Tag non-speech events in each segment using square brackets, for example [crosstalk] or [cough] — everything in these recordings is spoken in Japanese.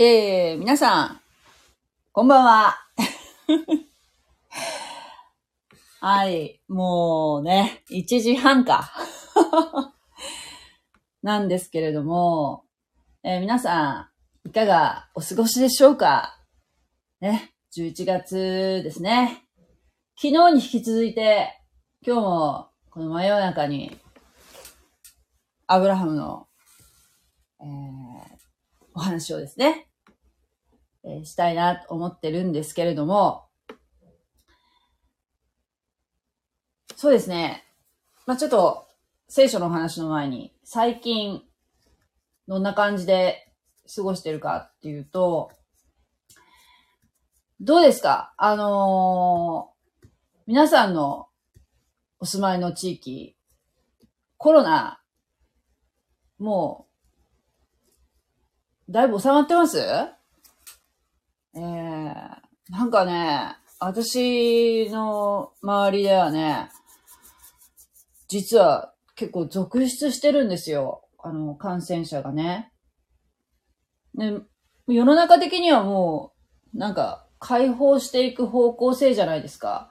えー、皆さん、こんばんは。[laughs] はい、もうね、1時半か。[laughs] なんですけれども、えー皆さん、いかがお過ごしでしょうか？ね、11月ですね。昨日に引き続いて、今日もこの真夜中に、アブラハムの、えーお話をですね、えーしたいなと思ってるんですけれども、そうですね。まあちょっと、聖書の話の前に、最近、どんな感じで過ごしてるかっていうと、どうですか？あのー皆さんのお住まいの地域、コロナ、もう、だいぶ収まってます？ええなんかね、私の周りではね、実は結構続出してるんですよ。あの、感染者がね。ね、世の中的にはもう、なんか、解放していく方向性じゃないですか。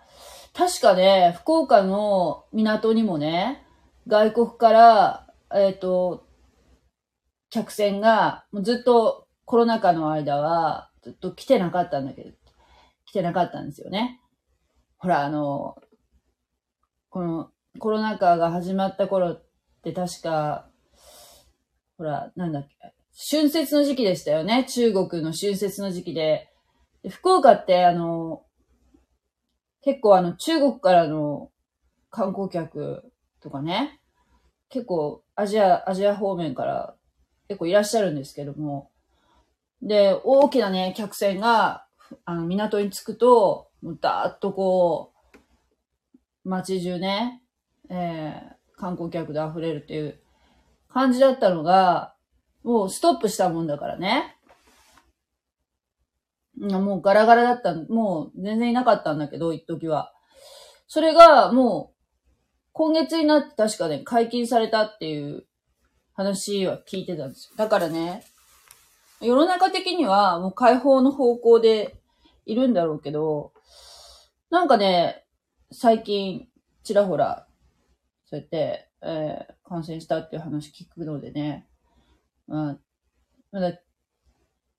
確かね、福岡の港にもね、外国から、えっ、と、客船が、もうずっとコロナ禍の間は、ずっと来てなかったんだけど、来てなかったんですよね。ほら、あの、このコロナ禍が始まった頃って確か、ほら、なんだっけ、春節の時期でしたよね。中国の春節の時期で。で福岡って、あの、結構あの、中国からの観光客とかね、結構アジア、アジア方面から結構いらっしゃるんですけども、で、大きなね、客船が、あの、港に着くと、もうだーっとこう、街中ね、えー、観光客で溢れるっていう感じだったのが、もうストップしたもんだからね。もうガラガラだった、もう全然いなかったんだけど、一時は。それがもう、今月になって確かね、解禁されたっていう話は聞いてたんですよ。だからね、世の中的にはもう解放の方向でいるんだろうけど、なんかね、最近、ちらほら、そうやって、えー感染したっていう話聞くのでね、まあ、まだ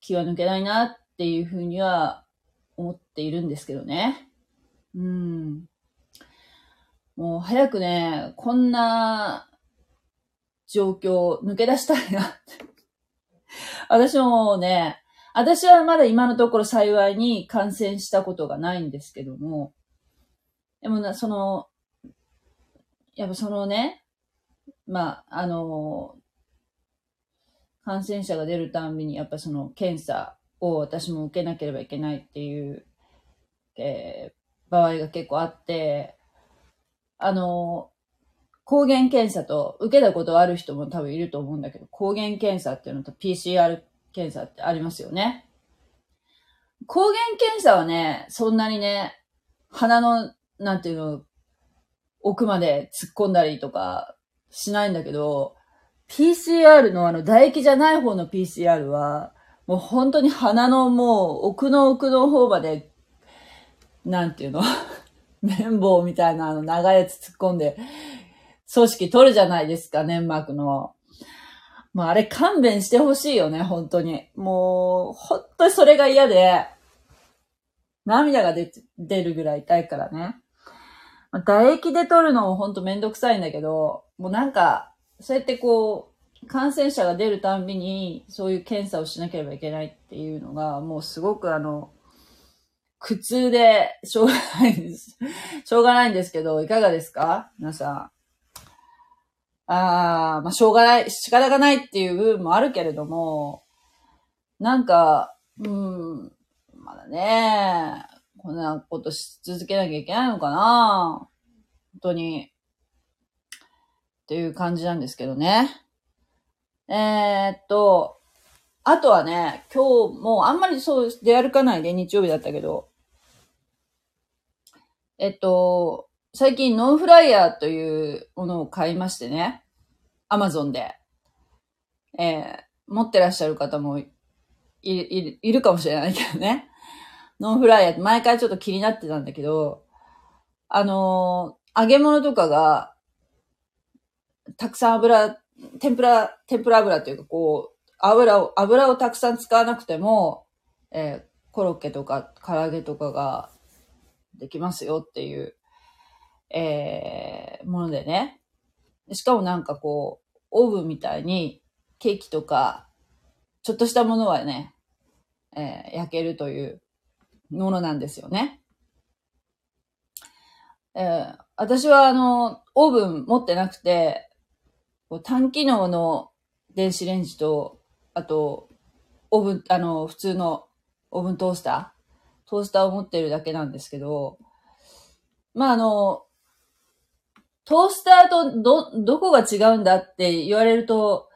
気は抜けないなっていうふうには思っているんですけどね。うん。もう早くね、こんな状況抜け出したいなって。[laughs] 私もね、私はまだ今のところ幸いに感染したことがないんですけども、でもな、その、やっぱそのね、まあ、あの、感染者が出るたんびに、やっぱその検査を私も受けなければいけないっていう、えー場合が結構あって、あの、抗原検査と受けたことある人も多分いると思うんだけど、抗原検査っていうのと PCR 検査ってありますよね。抗原検査はね、そんなにね、鼻の、なんていうの、奥まで突っ込んだりとかしないんだけど、PCR のあの唾液じゃない方の PCR は、もう本当に鼻のもう奥の奥の方まで、なんていうの [laughs] 綿棒みたいなあの長いやつ突っ込んで、組織取るじゃないですか、粘膜の。もうあれ勘弁してほしいよね、本当に。もう、本当にそれが嫌で、涙が出出るぐらい痛いからね。ま唾液で取るのも本当めんどくさいんだけど、もうなんか、そうやってこう、感染者が出るたんびに、そういう検査をしなければいけないっていうのが、もうすごくあの、苦痛でしょうがないです。しょうがないんですけど、いかがですか？皆さん。ああ、まあ、しょうがない、仕方がないっていう部分もあるけれども、なんか、うん、まだね、こんなことし続けなきゃいけないのかな本当に。っていう感じなんですけどね。えー、っと、あとはね、今日もうあんまりそう出歩かないで日曜日だったけど、えっと、最近ノンフライヤーというものを買いましてね、アマゾンで。えー持ってらっしゃる方もいいる、いる、いるかもしれないけどね。ノンフライヤーって毎回ちょっと気になってたんだけど、あのー、揚げ物とかが、たくさん油、天ぷら、天ぷら油っていうかこう、油を、油をたくさん使わなくても、えー、コロッケとか唐揚げとかができますよっていう、えー、ものでね。しかもなんかこう、オーブンみたいにケーキとか、ちょっとしたものはね、えー、焼けるというものなんですよね。えー、私はあの、オーブン持ってなくて、単機能の電子レンジと、あと、オーブン、あの、普通のオーブントースタートースターを持ってるだけなんですけど、まあ、あの、トースターとど、どこが違うんだって言われると、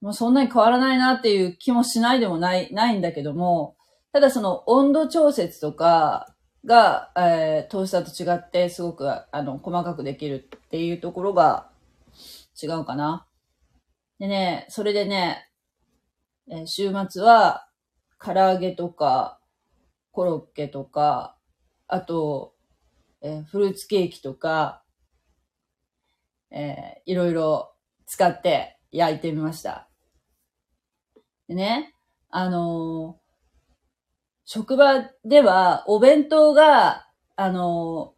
もうそんなに変わらないなっていう気もしないでもない、ないんだけども、ただその温度調節とかが、えー、トースターと違ってすごく、あの、細かくできるっていうところが違うかな。でね、それでね、えー、週末は、唐揚げとか、コロッケとか、あと、えー、フルーツケーキとか、えー、いろいろ使って焼いてみました。でね、あのー、職場ではお弁当が、あの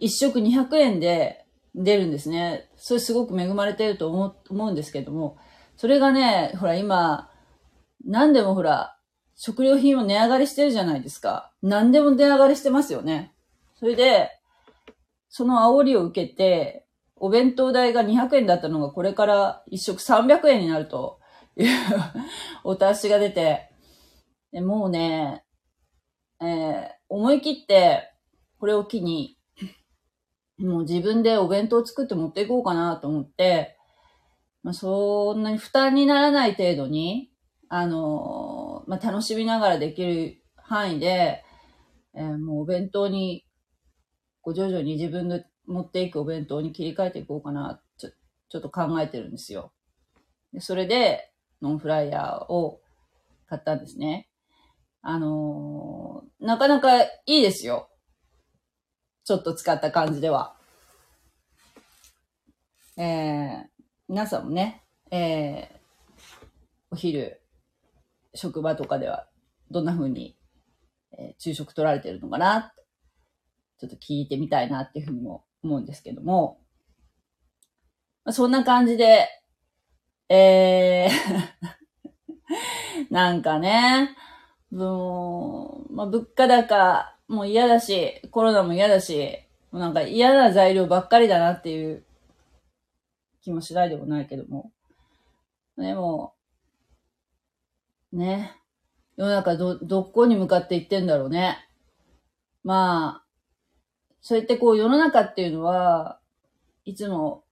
ー、一食200円で出るんですね。それすごく恵まれてると思思うんですけども、それがね、ほら今、何でもほら、食料品も値上がりしてるじゃないですか。何でも値上がりしてますよね。それで、その煽りを受けて、お弁当代が200円だったのがこれから一食300円になるという [laughs] お達しが出て、でもうね、えー、思い切って、これを機に、もう自分でお弁当作って持っていこうかなと思って、まあ、そんなに負担にならない程度に、あの、まあ、楽しみながらできる範囲で、えー、もうお弁当に、こう徐々に自分で持っていくお弁当に切り替えていこうかな、ちょ、ちょっと考えてるんですよ。でそれで、ノンフライヤーを買ったんですね。あのー、なかなかいいですよ。ちょっと使った感じでは。えー、皆さんもね、えー、お昼、職場とかではどんな風に、えー、昼食取られてるのかなちょっと聞いてみたいなっていうふうにも思うんですけども、まあ、そんな感じで、えー [laughs] なんかね、もう、まあ、物価高も嫌だし、コロナも嫌だし、もうなんか嫌な材料ばっかりだなっていう気もしないでもないけども。でも、ね。世の中ど、どこに向かっていってんだろうね。まあ、そうやってこう世の中っていうのは、いつも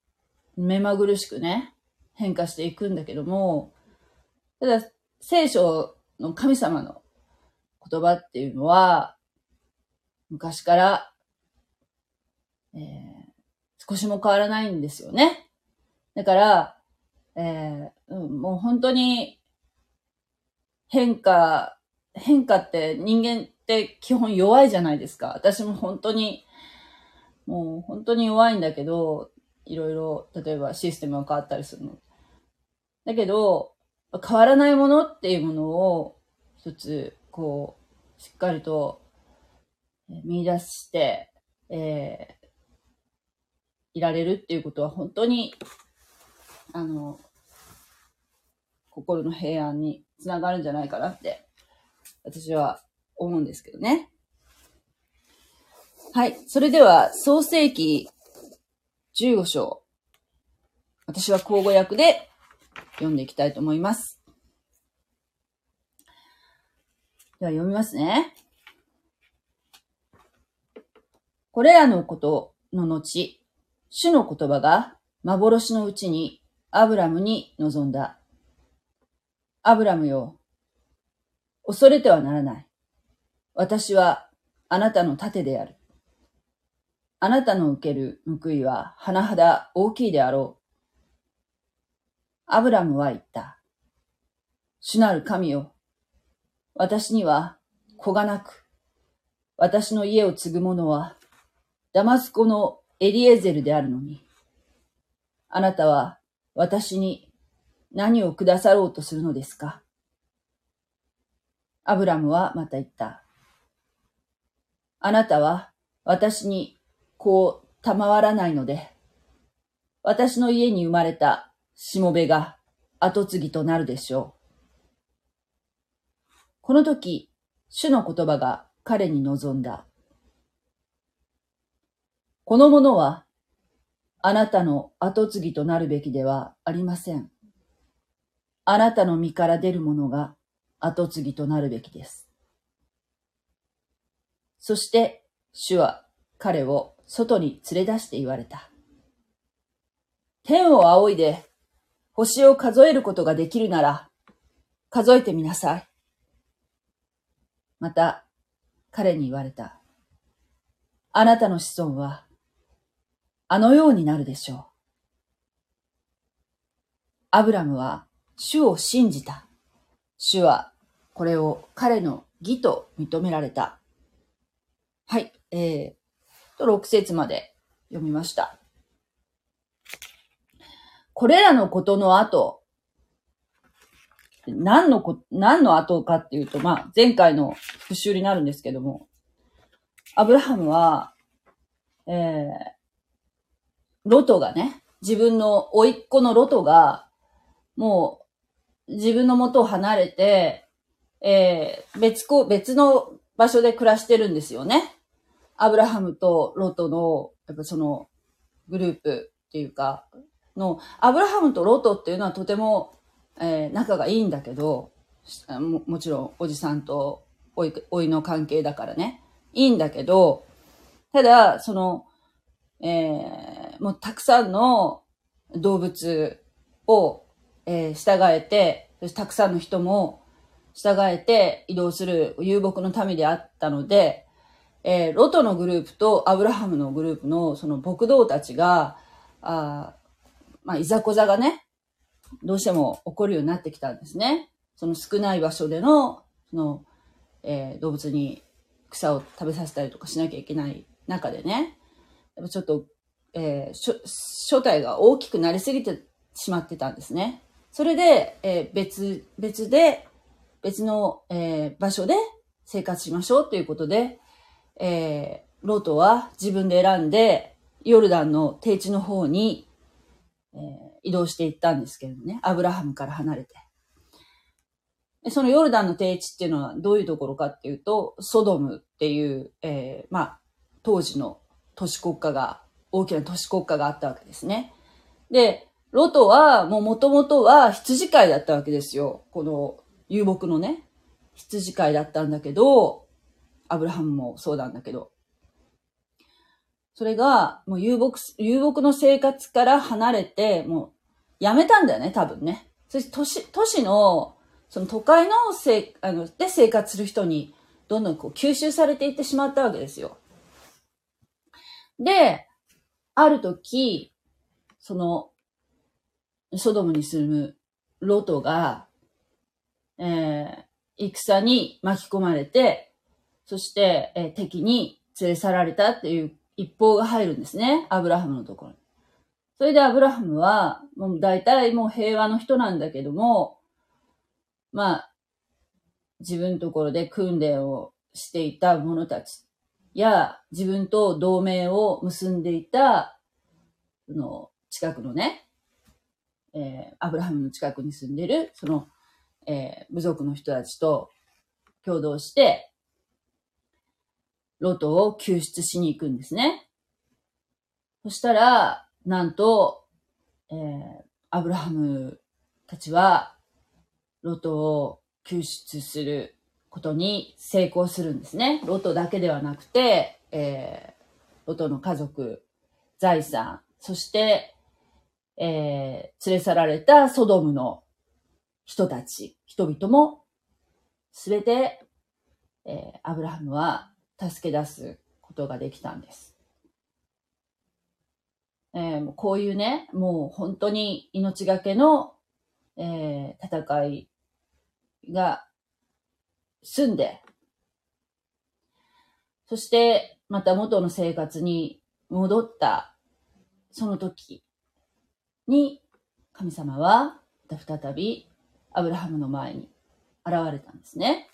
目まぐるしくね、変化していくんだけども、ただ、聖書の神様の言葉っていうのは、昔から、えー、少しも変わらないんですよね。だから、えー、うん、もう本当に変化、変化って人間って基本弱いじゃないですか。私も本当に、もう本当に弱いんだけど、いろいろ、例えばシステムが変わったりするの。だけど、変わらないものっていうものを、一つ、こう、しっかりと見出して、えー、いられるっていうことは本当に、あの、心の平安につながるんじゃないかなって、私は思うんですけどね。はい。それでは、創世記15章。私は口語訳で読んでいきたいと思います。では読みますね。これらのことの後、主の言葉が幻のうちにアブラムに臨んだ。アブラムよ、恐れてはならない。私はあなたの盾である。あなたの受ける報いは甚だ大きいであろう。アブラムは言った。主なる神よ、私には子がなく、私の家を継ぐ者は、ダマスコのエリエゼルであるのに、あなたは私に何をくださろうとするのですか？アブラムはまた言った。あなたは私に子を賜らないので、私の家に生まれたしもべが後継ぎとなるでしょう。この時、主の言葉が彼に望んだ。この者は、あなたの後継ぎとなるべきではありません。あなたの身から出るものが後継ぎとなるべきです。そして、主は彼を外に連れ出して言われた。天を仰いで星を数えることができるなら、数えてみなさい。また、彼に言われた。あなたの子孫は、あのようになるでしょう。アブラムは、主を信じた。主は、これを彼の義と認められた。はい、えー、と、6節まで読みました。これらのことの後、何のこ、何の後かっていうと、まあ、前回の復習になるんですけども、アブラハムは、えー、ロトがね、自分の甥っ子のロトが、もう、自分の元を離れて、えー、別こ、別の場所で暮らしてるんですよね。アブラハムとロトの、やっぱその、グループっていうか、の、アブラハムとロトっていうのはとても、えー、仲がいいんだけど、ももちろんおじさんとおい、おいの関係だからね。いいんだけど、ただ、その、えー、もうたくさんの動物を、えー、従えて、たくさんの人も従えて移動する遊牧の民であったので、えー、ロトのグループとアブラハムのグループのその牧道たちが、あまあ、いざこざがね、どうしても起こるようになってきたんですね。その少ない場所での、その、えー、動物に草を食べさせたりとかしなきゃいけない中でね、やっぱちょっと、えー、正体が大きくなりすぎてしまってたんですね。それで、えー、別、別で、別の、えー、場所で生活しましょうということで、えー、ロトは自分で選んで、ヨルダンの低地の方にえー、移動していったんですけれどね、アブラハムから離れて。そのヨルダンの低地っていうのはどういうところかっていうと、ソドムっていう、えー、まあ、当時の都市国家が、大きな都市国家があったわけですね。で、ロトは、もう元々は羊飼いだったわけですよ。この遊牧のね、羊飼いだったんだけど、アブラハムもそうなんだけど、それが、もう遊牧、遊牧の生活から離れて、もう、やめたんだよね、多分ね。そして、都市、都市の、その都会のせあの、で生活する人に、どんどんこう吸収されていってしまったわけですよ。で、ある時、その、ソドムに住むロトが、えー、戦に巻き込まれて、そして、え、敵に連れ去られたっていう一報が入るんですね。アブラハムのところに。それでアブラハムは、もう大体もう平和の人なんだけども、まあ、自分のところで訓練をしていた者たちや、自分と同盟を結んでいた、その、近くのね、えー、アブラハムの近くに住んでる、その、えー、部族の人たちと共同して、ロトを救出しに行くんですね。そしたら、なんと、えー、アブラハムたちは、ロトを救出することに成功するんですね。ロトだけではなくて、えー、ロトの家族、財産、そして、えー、連れ去られたソドムの人たち、人々も、すべて、えー、アブラハムは助け出すことができたんです。えー、こういうね、もう本当に命がけの、えー、戦いが住んで、そしてまた元の生活に戻ったその時に神様は再びアブラハムの前に現れたんですね。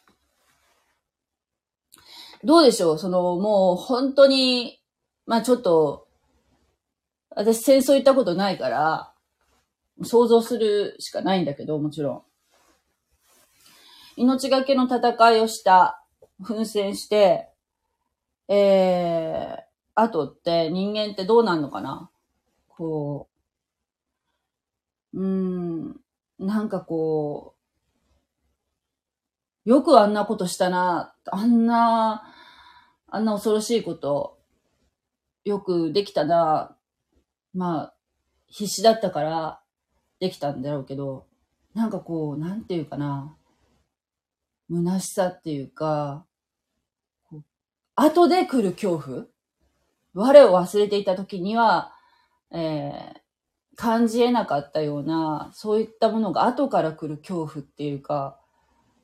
どうでしょう？そのもう本当に、まあちょっと、私戦争行ったことないから、想像するしかないんだけど、もちろん。命がけの戦いをした、奮戦して、えー、後って人間ってどうなんのかな？こう、うーん、なんかこう、よくあんなことしたな、あんな、あんな恐ろしいこと、よくできたな、まあ、必死だったからできたんだろうけど、なんかこう、なんていうかな、虚しさっていうか、後で来る恐怖我を忘れていた時には、えー、感じ得なかったような、そういったものが後から来る恐怖っていうか、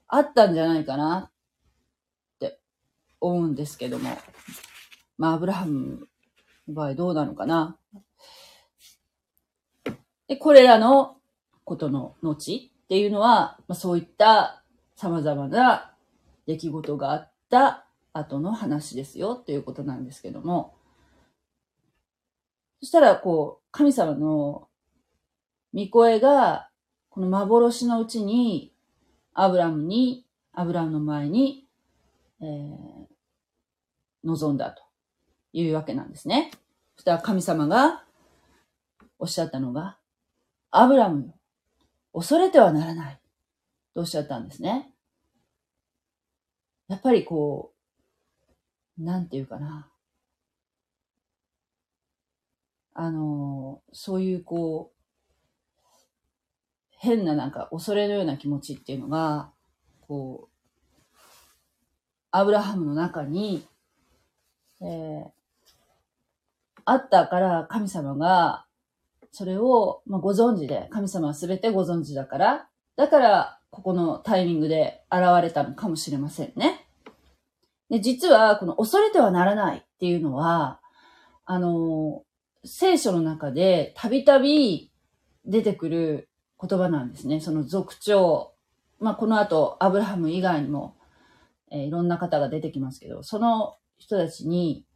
あったんじゃないかなって思うんですけども。まあ、アブラハムの場合どうなのかな。で、これらのことの後っていうのは、まあ、そういった様々な出来事があった後の話ですよっていうことなんですけども、そしたら、こう、神様の御声が、この幻のうちに、アブラムに、アブラムの前に、えー、望んだというわけなんですね。そしたら神様がおっしゃったのが、アブラムよ、恐れてはならない。とおっしゃったんですね。やっぱりこう、なんていうかな。あの、そういうこう、変ななんか恐れのような気持ちっていうのが、こう、アブラハムの中に、えー、あったから神様が、それを、まあ、ご存知で、神様は全てご存知だから、だからここのタイミングで現れたのかもしれませんね。で、実は、この恐れてはならないっていうのは、あの、聖書の中でたびたび出てくる言葉なんですね。その族長。まあ、この後、アブラハム以外にも、えー、いろんな方が出てきますけど、その人たちに、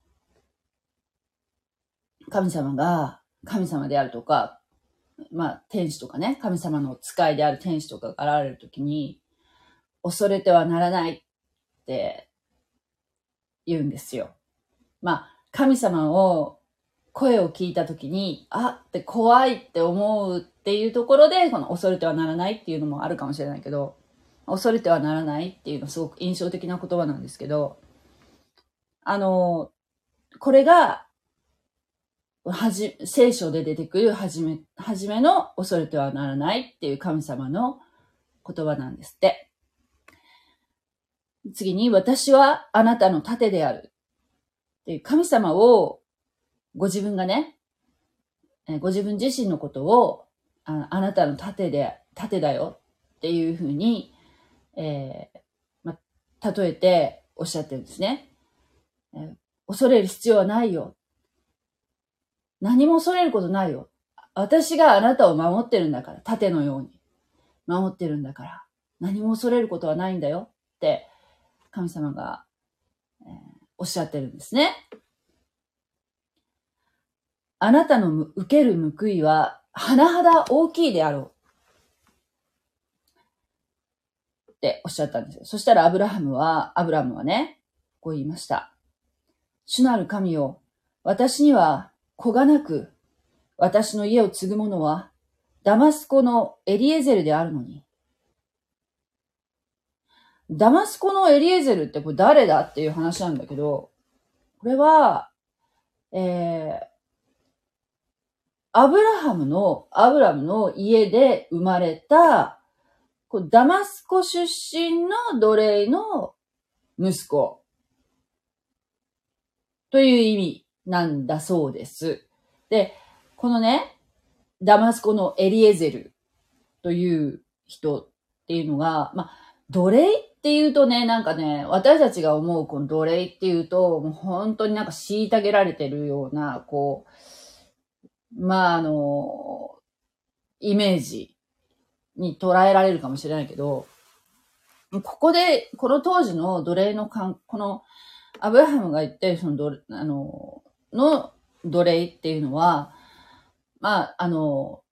神様が、神様であるとか、まあ、天使とかね、神様の使いである天使とかが現れるときに、恐れてはならないって言うんですよ。まあ、神様を、声を聞いたときに、あって怖いって思うっていうところで、この恐れてはならないっていうのもあるかもしれないけど、恐れてはならないっていうのはすごく印象的な言葉なんですけど、あの、これがはじ、聖書で出てくるはじめ、はじめの恐れてはならないっていう神様の言葉なんですって。次に、私はあなたの盾である。っていう神様を、ご自分がね、ご自分自身のことを、ああなたの盾で、盾だよっていうふうに、えー、ま、例えておっしゃってるんですね。えー、恐れる必要はないよ。何も恐れることないよ。私があなたを守ってるんだから、盾のように。守ってるんだから、何も恐れることはないんだよって、神様が、えー、おっしゃってるんですね。あなたの受ける報いは、甚だ大きいであろう。っておっしゃったんですよ。そしたらアブラハムは、アブラムはね、こう言いました。主なる神よ、私には子がなく、私の家を継ぐ者は、ダマスコのエリエゼルであるのに。ダマスコのエリエゼルってこれ誰だっていう話なんだけど、これは、えー、アブラハムの、アブラムの家で生まれた、ダマスコ出身の奴隷の息子という意味なんだそうです。で、このね、ダマスコのエリエゼルという人っていうのが、まあ、奴隷ってっていうとね、なんかね、私たちが思うこの奴隷っていうと、もう本当になんか虐げられてるような、こう、まああの、イメージに捉えられるかもしれないけど、ここで、この当時の奴隷のかん、この、アブラハムが言ってその奴隷、あの、の奴隷っていうのは、まあ、あの、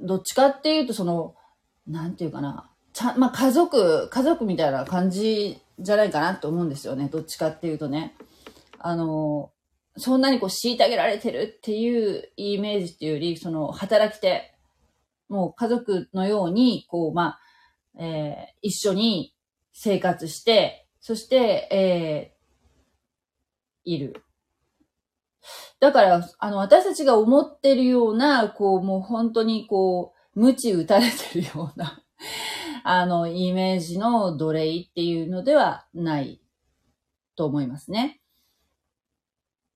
どっちかっていうと、その、なんていうかな、ちゃまあ、家族、家族みたいな感じじゃないかなと思うんですよね。どっちかっていうとね。あの、そんなにこう虐げられてるっていうイメージっていうより、その働き手、もう家族のように、こう、まあ、えー、一緒に生活して、そして、えー、いる。だから、あの、私たちが思ってるような、こう、もう本当にこう、無知打たれてるような [laughs] あの、イメージの奴隷っていうのではないと思いますね。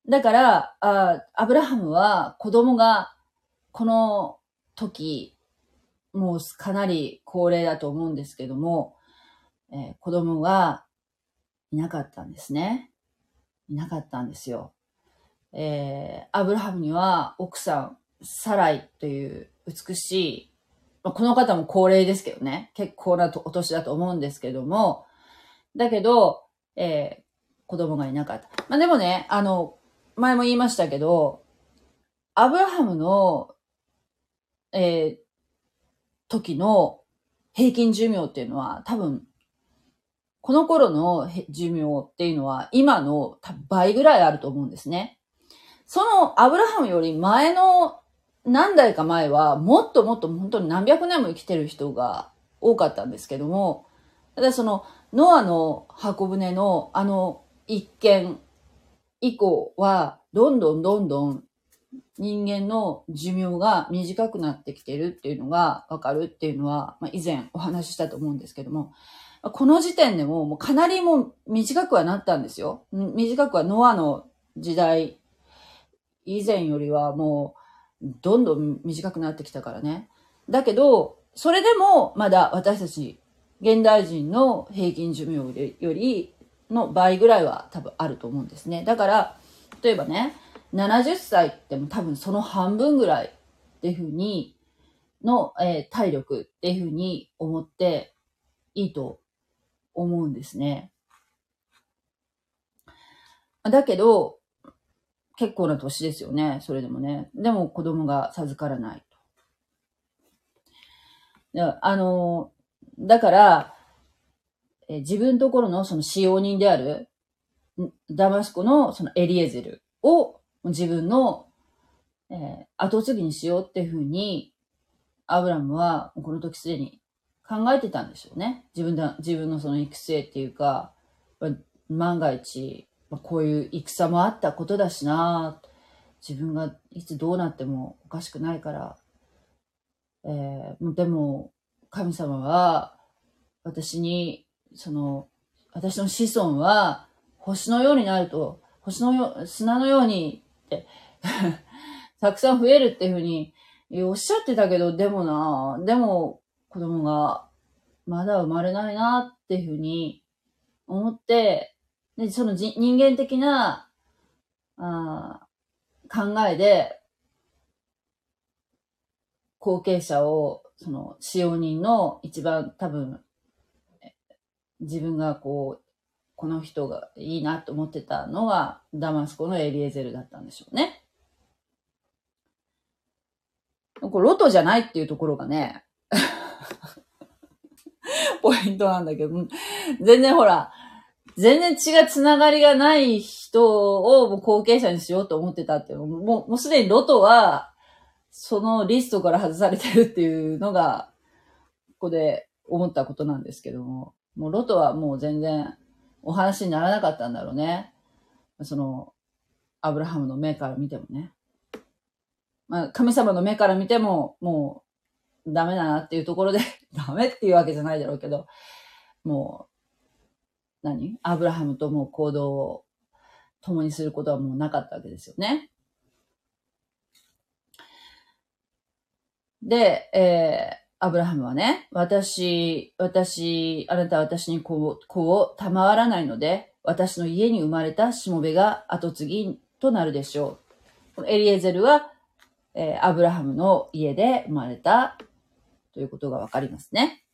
だから、あアブラハムは子供がこの時、もうかなり高齢だと思うんですけども、えー、子供がいなかったんですね。いなかったんですよ。えー、アブラハムには奥さん、サライという美しい、まあ、この方も高齢ですけどね、結構なお年だと思うんですけども、だけど、えー、子供がいなかった。まあ、でもね、あの、前も言いましたけど、アブラハムの、えー、時の平均寿命っていうのは多分、この頃の寿命っていうのは今の倍ぐらいあると思うんですね。そのアブラハムより前の何代か前は、もっともっと本当に何百年も生きてる人が多かったんですけども、ただその、ノアの箱舟のあの一件以降は、どんどんどんどん人間の寿命が短くなってきてるっていうのがわかるっていうのは、まあ、以前お話ししたと思うんですけども、この時点でももうかなりもう短くはなったんですよ。短くはノアの時代以前よりはもう、どんどん短くなってきたからね。だけど、それでもまだ私たち、現代人の平均寿命よりの倍ぐらいは多分あると思うんですね。だから、例えばね、70歳っても多分その半分ぐらいっていうふうに、の、えー、体力っていうふうに思っていいと思うんですね。だけど、結構な年ですよね。それでもね。でも子供が授からないと。あの、だから、え自分ところのその使用人である、ダマスコのそのエリエゼルを自分の、えー、後継ぎにしようっていうふうに、アブラムはこの時すでに考えてたんでしょうね。自分だ、自分のその育成っていうか、万が一、ま、こういう戦もあったことだしな自分がいつどうなってもおかしくないから、えー、でも神様は私にその私の子孫は星のようになると星のよう砂のようにって [laughs] たくさん増えるっていうふうにおっしゃってたけどでもなでも子供がまだ生まれないなっていうふうに思ってで、その人間的な、あ考えで、後継者を、その、使用人の一番多分、自分がこう、この人がいいなと思ってたのは、ダマスコのエリエゼルだったんでしょうね。これロトじゃないっていうところがね、[laughs] ポイントなんだけど、全然ほら、全然血がつながりがない人をもう後継者にしようと思ってたってもう、もうすでにロトは、そのリストから外されてるっていうのが、ここで思ったことなんですけども、もうロトはもう全然お話にならなかったんだろうね。その、アブラハムの目から見てもね。まあ、神様の目から見ても、もう、ダメだなっていうところで [laughs] ダメっていうわけじゃないだろうけど、もう、何？アブラハムともう行動を共にすることはもうなかったわけですよね。で、えアブラハムはね、私、私、あなたは私に子を、子を賜らないので、私の家に生まれたしもべが後継ぎとなるでしょう。エリエゼルは、えーアブラハムの家で生まれたということがわかりますね。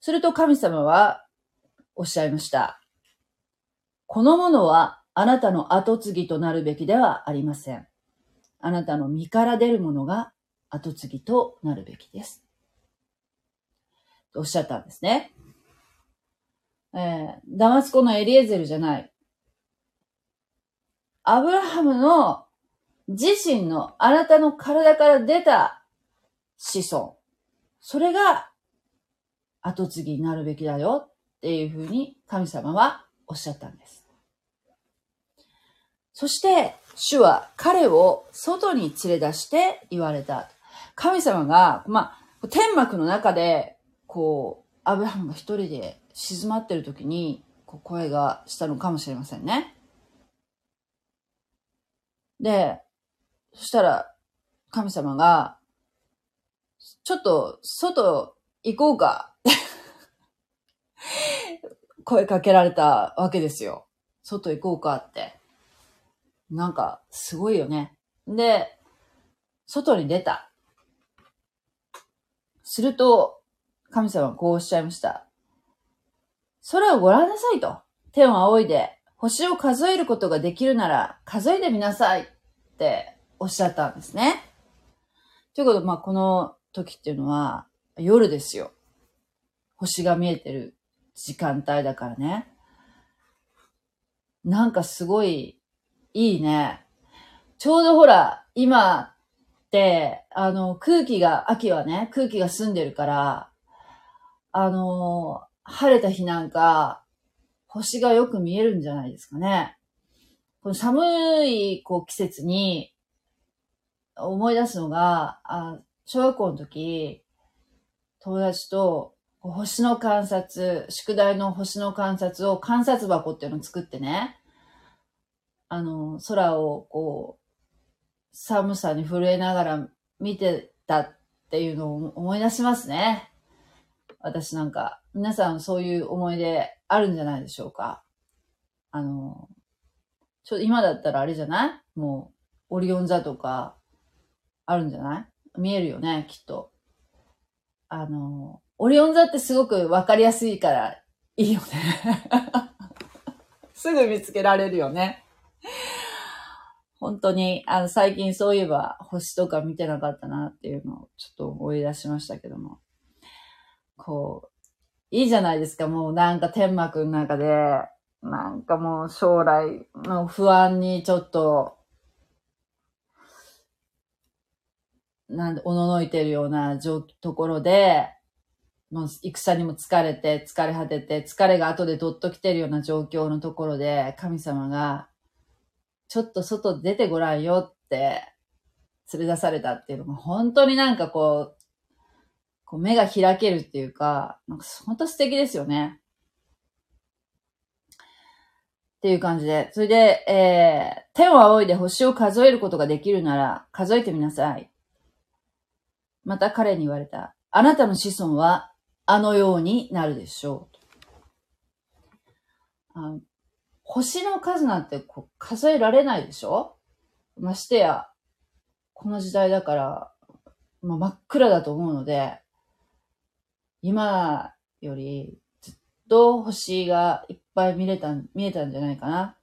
すると神様はおっしゃいました。このものはあなたの後継ぎとなるべきではありません。あなたの身から出るものが後継ぎとなるべきです。とおっしゃったんですね。えーダマスコのエリエゼルじゃない。アブラハムの自身のあなたの体から出た子孫。それが後継ぎになるべきだよっていうふうに神様はおっしゃったんです。そして、主は彼を外に連れ出して言われた。神様が、まあ、天幕の中で、こう、アブラハムが一人で静まってる時に、こう声がしたのかもしれませんね。で、そしたら、神様が、ちょっと、外行こうか。[laughs] 声かけられたわけですよ。外行こうかって。なんか、すごいよね。で、外に出た。すると、神様はこうおっしゃいました。空をご覧なさいと。天を仰いで、星を数えることができるなら、数えてみなさいっておっしゃったんですね。ということで、まあ、この時っていうのは、夜ですよ。星が見えてる時間帯だからね。なんかすごいいいね。ちょうどほら、今、あの、空気が、秋はね、空気が澄んでるから、あの、晴れた日なんか、星がよく見えるんじゃないですかね。この寒い、こう、季節に、思い出すのが、あ小学校の時、友達と、星の観察、宿題の星の観察を観察箱っていうのを作ってね、あの、空をこう、寒さに震えながら見てたっていうのを思い出しますね。私なんか、皆さんそういう思い出あるんじゃないでしょうか。あの、ちょ、今だったらあれじゃない？もう、オリオン座とか、あるんじゃない？見えるよね、きっと。あの、オリオン座ってすごくわかりやすいからいいよね。[laughs] すぐ見つけられるよね。本当に、あの、最近そういえば星とか見てなかったなっていうのをちょっと思い出しましたけども。こう、いいじゃないですか、もうなんか天幕の中で、なんかもう将来の不安にちょっと、なんで、おののいてるような状ところで、もう戦にも疲れて、疲れ果てて、疲れが後でどっと来てるような状況のところで、神様が、ちょっと外出てごらんよって、連れ出されたっていうのが、本当になんかこう、こう目が開けるっていうか、なんか本当素敵ですよね。っていう感じで。それで、えー、天を仰いで星を数えることができるなら、数えてみなさい。また彼に言われた。あなたの子孫は、あのようになるでしょう。星の数なんてこう数えられないでしょ？ましてや、この時代だから、まあ、真っ暗だと思うので、今よりずっと星がいっぱい見れた、見えたんじゃないかな。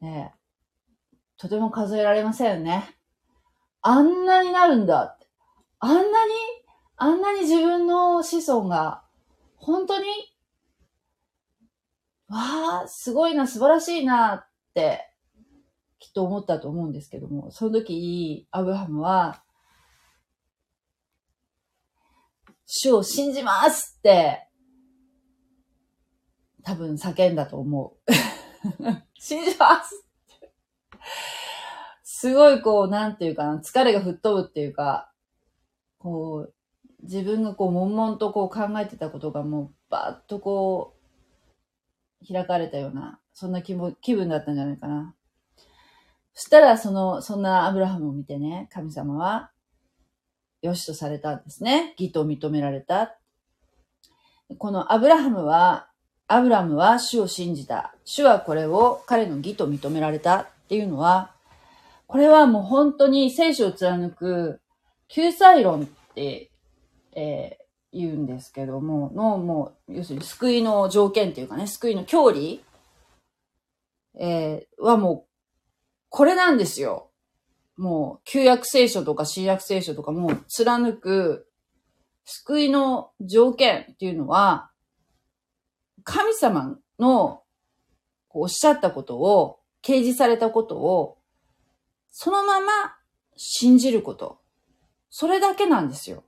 ねえ。とても数えられませんね。あんなになるんだ。あんなに、あんなに自分の子孫が、本当に、わあ、すごいな、素晴らしいなって、きっと思ったと思うんですけども、その時、アブハムは、主を信じますって、多分叫んだと思う。[laughs] 信じますってすごいこう、なんていうかな、疲れが吹っ飛ぶっていうか、こう、自分がこう、悶々とこう考えてたことがもう、バーッとこう、開かれたような、そんな気も気分だったんじゃないかな。そしたら、その、そんなアブラハムを見てね、神様は、良しとされたんですね。義と認められた。このアブラハムは、アブラムは主を信じた。主はこれを彼の義と認められたっていうのは、これはもう本当に聖書を貫く救済論って、え、言うんですけども、の、もう、要するに救いの条件っていうかね、救いの距離、えー、はもう、これなんですよ。もう、旧約聖書とか新約聖書とかも貫く救いの条件っていうのは、神様のおっしゃったことを、掲示されたことを、そのまま信じること。それだけなんですよ。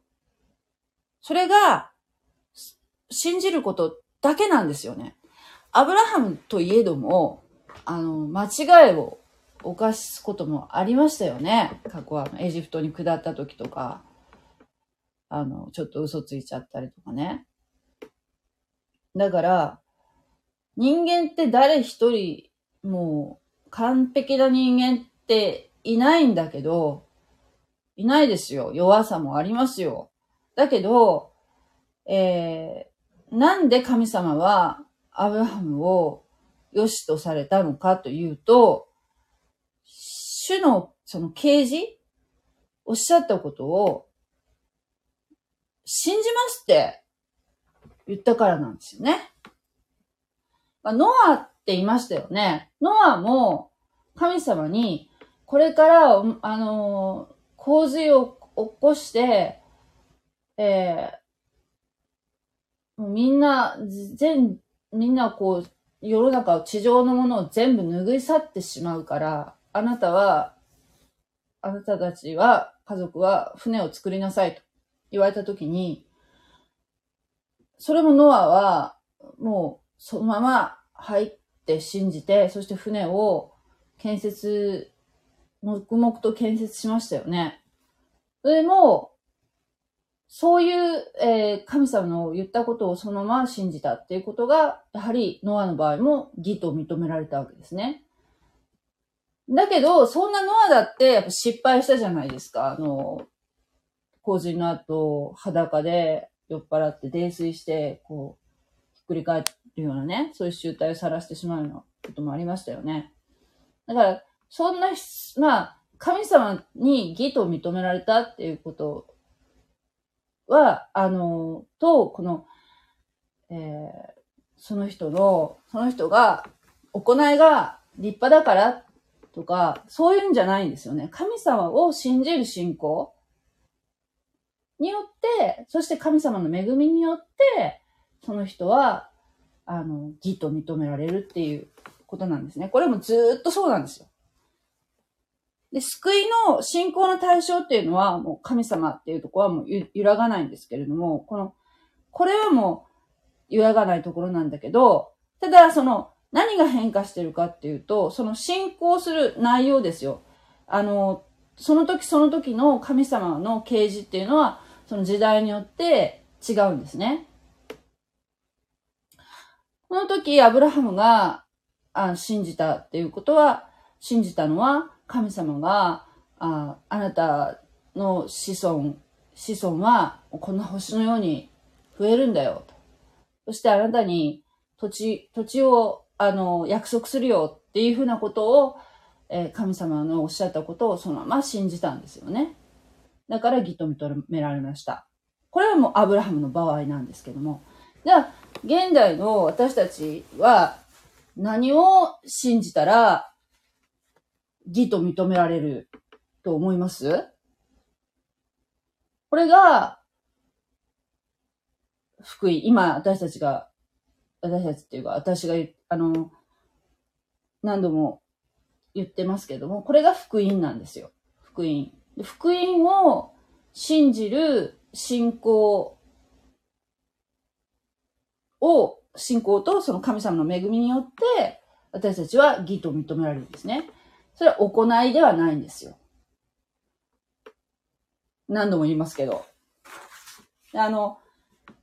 それが、信じることだけなんですよね。アブラハムといえども、あの、間違いを犯すこともありましたよね。過去はエジプトに下った時とか、あの、ちょっと嘘ついちゃったりとかね。だから、人間って誰一人、もう、完璧な人間っていないんだけど、いないですよ。弱さもありますよ。だけど、えー、なんで神様はアブラハムを良しとされたのかというと、主のその啓示おっしゃったことを信じますって言ったからなんですよね。まノアって言いましたよね。ノアも神様にこれから、あの洪水を起こして、えー、みんな、全、みんなこう、世の中、地上のものを全部拭い去ってしまうから、あなたは、あなたたちは、家族は船を作りなさいと言われたときに、それもノアは、もう、そのまま入って信じて、そして船を建設、黙々と建設しましたよね。でも、そういう、えー、神様の言ったことをそのまま信じたっていうことが、やはりノアの場合も義と認められたわけですね。だけど、そんなノアだってやっぱ失敗したじゃないですか。あの、洪水の後、裸で酔っ払って泥酔して、こう、ひっくり返るようなね、そういう集体を晒してしまうようなこともありましたよね。だから、そんな、まあ、神様に義と認められたっていうことは、あの、と、この、えー、その人の、その人が、行いが立派だからとか、そういうんじゃないんですよね。神様を信じる信仰によって、そして神様の恵みによって、その人は、あの、義と認められるっていうことなんですね。これもずっとそうなんですよ。で、救いの信仰の対象っていうのは、もう神様っていうところはもう揺らがないんですけれども、この、これはもう揺らがないところなんだけど、ただ、その、何が変化してるかっていうと、その信仰する内容ですよ。あの、その時その時の神様の啓示っていうのは、その時代によって違うんですね。この時、アブラハムがあ信じたっていうことは、信じたのは、神様が、ああなたの子孫、子孫はこんな星のように増えるんだよ。そしてあなたに土地、土地をあの約束するよっていうふうなことを、えー、神様のおっしゃったことをそのまま信じたんですよね。だから義と認められました。これはもうアブラハムの場合なんですけども。じゃあ、現代の私たちは何を信じたら義と認められると思います？これが、福音。今、私たちが、私たちっていうか、私が、あの、何度も言ってますけども、これが福音なんですよ。福音。福音を信じる信仰を、信仰とその神様の恵みによって、私たちは義と認められるんですね。それは行いではないんですよ。何度も言いますけど。あの、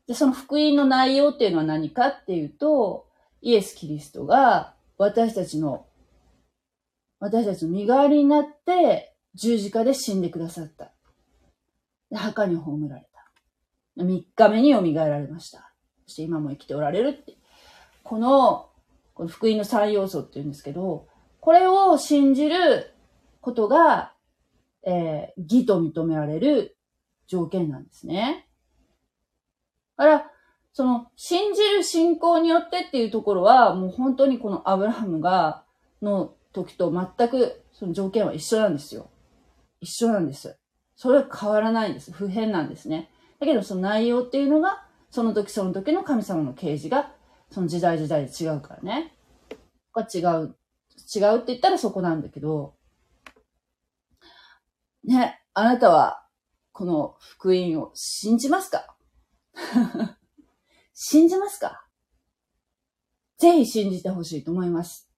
で、その福音の内容っていうのは何かっていうと、イエス・キリストが私たちの、私たちの身代わりになって十字架で死んでくださった。で墓に葬られた。3日目に蘇られました。そして今も生きておられるって。この、この福音の3要素って言うんですけど、これを信じることが、えー義と認められる条件なんですね。だから、その、信じる信仰によってっていうところは、もう本当にこのアブラハムが、の時と全くその条件は一緒なんですよ。一緒なんです。それは変わらないんです。不変なんですね。だけどその内容っていうのが、その時その時の神様の啓示が、その時代時代で違うからね。が違う。違うって言ったらそこなんだけど、ね、あなたは、この福音を信じますか？[laughs] 信じますか？ぜひ信じてほしいと思います。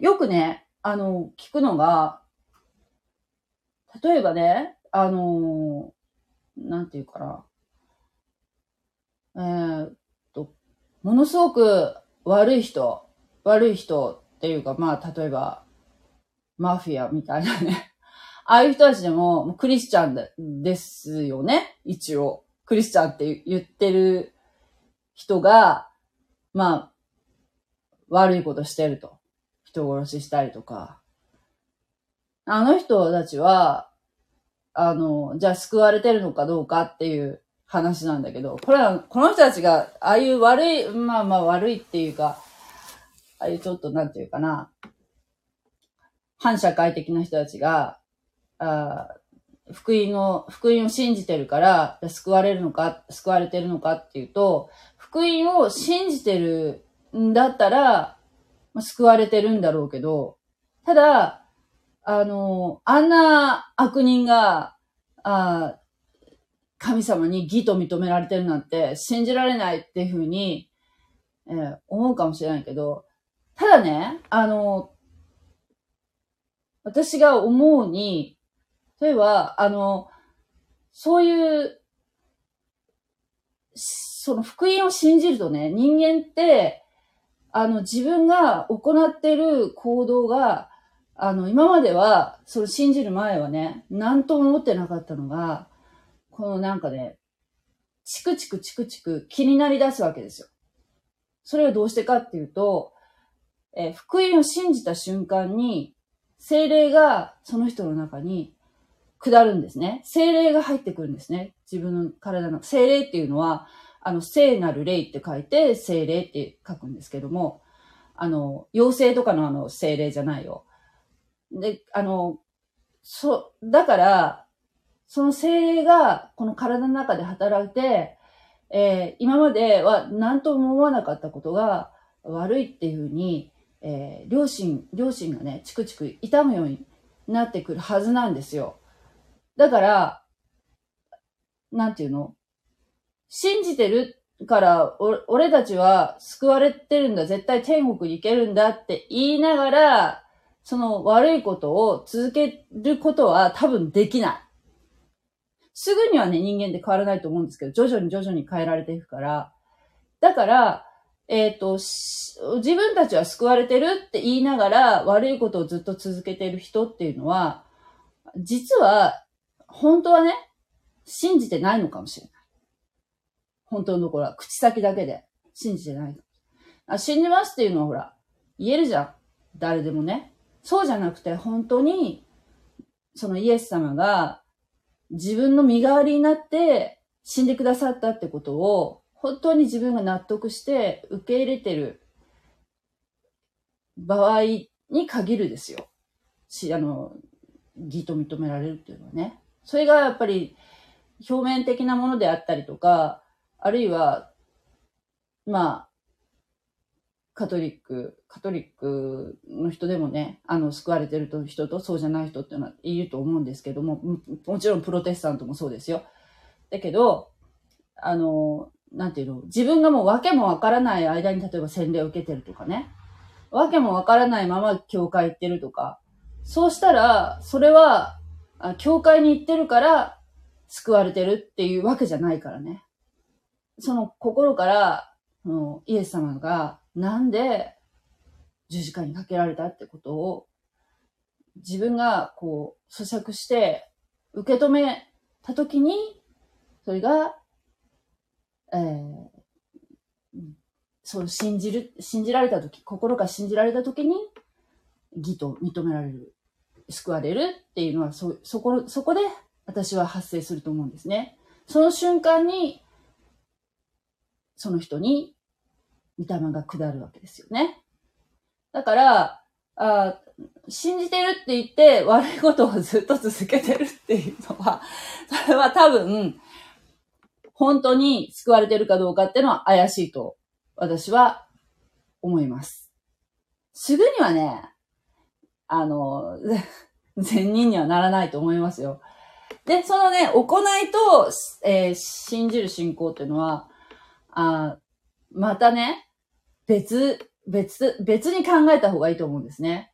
よくね、あの、聞くのが、例えばね、あの、なんていうかな。えーっと、ものすごく悪い人、悪い人っていうか、まあ、例えば、マフィアみたいなね。[laughs] ああいう人たちでも、クリスチャンですよね。一応。クリスチャンって言ってる人が、まあ、悪いことしてると。人殺ししたりとか。あの人たちは、あの、じゃあ救われてるのかどうかっていう話なんだけど、これは、この人たちが、ああいう悪い、まあまあ悪いっていうか、ああいうちょっとなんていうかな、反社会的な人たちが、あ福音を、福音を信じてるから、救われるのか、救われてるのかっていうと、福音を信じてるんだったら、まあ、救われてるんだろうけど、ただ、あの、あんな悪人が、あ神様に義と認められてるなんて信じられないっていうふうに、えー思うかもしれないけど、ただね、あの、私が思うに、例えば、あの、そういう、その福音を信じるとね、人間って、あの、自分が行ってる行動が、あの、今までは、それ信じる前はね、何とも思ってなかったのが、このなんかね、チクチクチクチク気になり出すわけですよ。それはどうしてかっていうと、えー福音を信じた瞬間に、精霊がその人の中に下るんですね。精霊が入ってくるんですね。自分の体の。精霊っていうのは、あの、聖なる霊って書いて、精霊って書くんですけども、あの、妖精とかのあの、精霊じゃないよ。で、あの、そ、だから、その精霊がこの体の中で働いて、えー今までは何とも思わなかったことが悪いっていうふうに、えー両親、両親がね、チクチク痛むようになってくるはずなんですよ。だから、なんていうの？信じてるから、俺たちは救われてるんだ、絶対天国に行けるんだって言いながら、その悪いことを続けることは多分できない。すぐにはね、人間って変わらないと思うんですけど、徐々に徐々に変えられていくから。だから、えっ、と、自分たちは救われてるって言いながら悪いことをずっと続けてる人っていうのは、実は、本当はね、信じてないのかもしれない。本当のところは、口先だけで信じてない。あ信じますっていうのはほら、言えるじゃん。誰でもね。そうじゃなくて、本当に、そのイエス様が自分の身代わりになって死んでくださったってことを、本当に自分が納得して受け入れてる場合に限るですよ。し、あの、義と認められるっていうのはね。それがやっぱり表面的なものであったりとか、あるいは、まあ、カトリック、カトリックの人でもね、あの、救われてる人とそうじゃない人っていうのはいると思うんですけども、もちろんプロテスタントもそうですよ。だけど、あの、なんていうの、自分がもう訳もわからない間に例えば洗礼を受けてるとかね、訳もわからないまま教会行ってるとか、そうしたら、それは、教会に行ってるから救われてるっていうわけじゃないからね。その心から、イエス様がなんで十字架にかけられたってことを自分がこう咀嚼して受け止めたときに、それが、えー、そう信じる、信じられたとき、心が信じられたときに、義と認められる、救われるっていうのは、そ、そこ、そこで私は発生すると思うんですね。その瞬間に、その人に、御霊が下るわけですよね。だから、あ信じてるって言って悪いことをずっと続けてるっていうのは、それは多分、本当に救われてるかどうかっていうのは怪しいと私は思います。すぐにはね、あの、[laughs] 善人にはならないと思いますよ。で、そのね、行いと、えー、信じる信仰っていうのは、あまたね、別、別、別に考えた方がいいと思うんですね。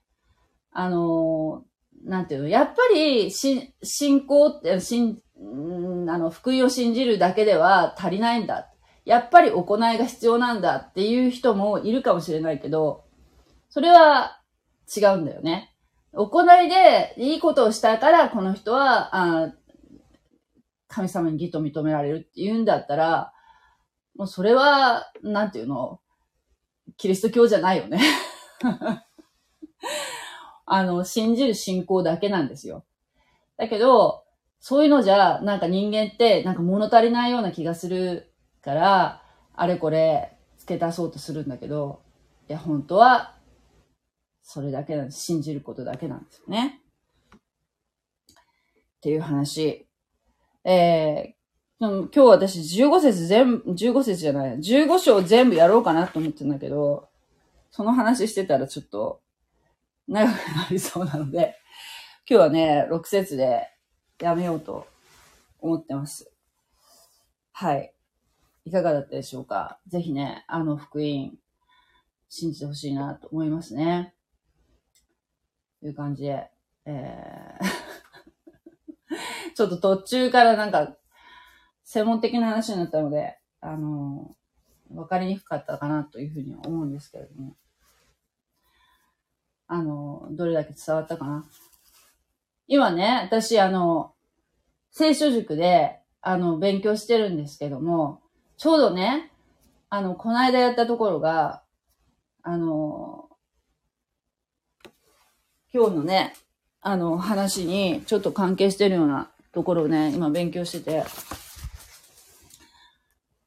あのー、なんていうの、やっぱり、し、信仰って、信、あの、福音を信じるだけでは足りないんだ。やっぱり行いが必要なんだっていう人もいるかもしれないけど、それは違うんだよね。行いでいいことをしたから、この人は、あ神様に義と認められるって言うんだったら、もうそれは、なんていうの、キリスト教じゃないよね [laughs] あの、信じる信仰だけなんですよ。だけど、そういうのじゃ、なんか人間って、なんか物足りないような気がするから、あれこれ付け足そうとするんだけど、いや、本当は、それだけなんです。信じることだけなんですよね。っていう話。えー、今日私15節全部、15節じゃない、15章全部やろうかなと思ってんだけど、その話してたらちょっと長くなりそうなので、今日はね、6節でやめようと思ってます。はい。いかがだったでしょうか？ぜひね、あの福音、信じてほしいなと思いますね。という感じで、えー [laughs] ちょっと途中からなんか、専門的な話になったので、あのー、わかりにくかったかなというふうに思うんですけれども、あのー、どれだけ伝わったかな？今ね、私、あの、聖書塾で、あの、勉強してるんですけども、ちょうどね、あの、この間やったところが、あの、今日のね、あの、話にちょっと関係してるようなところをね、今勉強してて、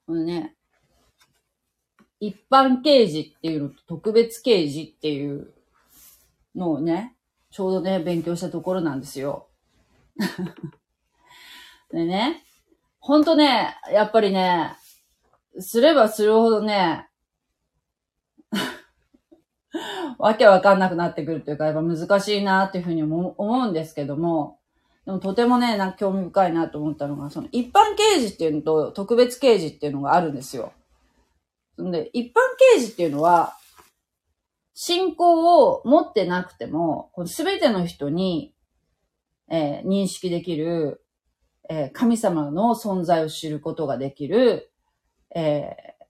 このね、一般刑事っていうのと特別刑事っていうのをね、ちょうどね、勉強したところなんですよ。[laughs] でね、ほんとね、やっぱりね、すればするほどね、[laughs] わけわかんなくなってくるというか、やっぱ難しいなっていうふうに思うんですけども、でもとてもね、な興味深いなと思ったのが、その一般刑事っていうのと特別刑事っていうのがあるんですよ。で、一般刑事っていうのは、信仰を持ってなくても、すべての人に、えー、認識できる、えー、神様の存在を知ることができる、えー、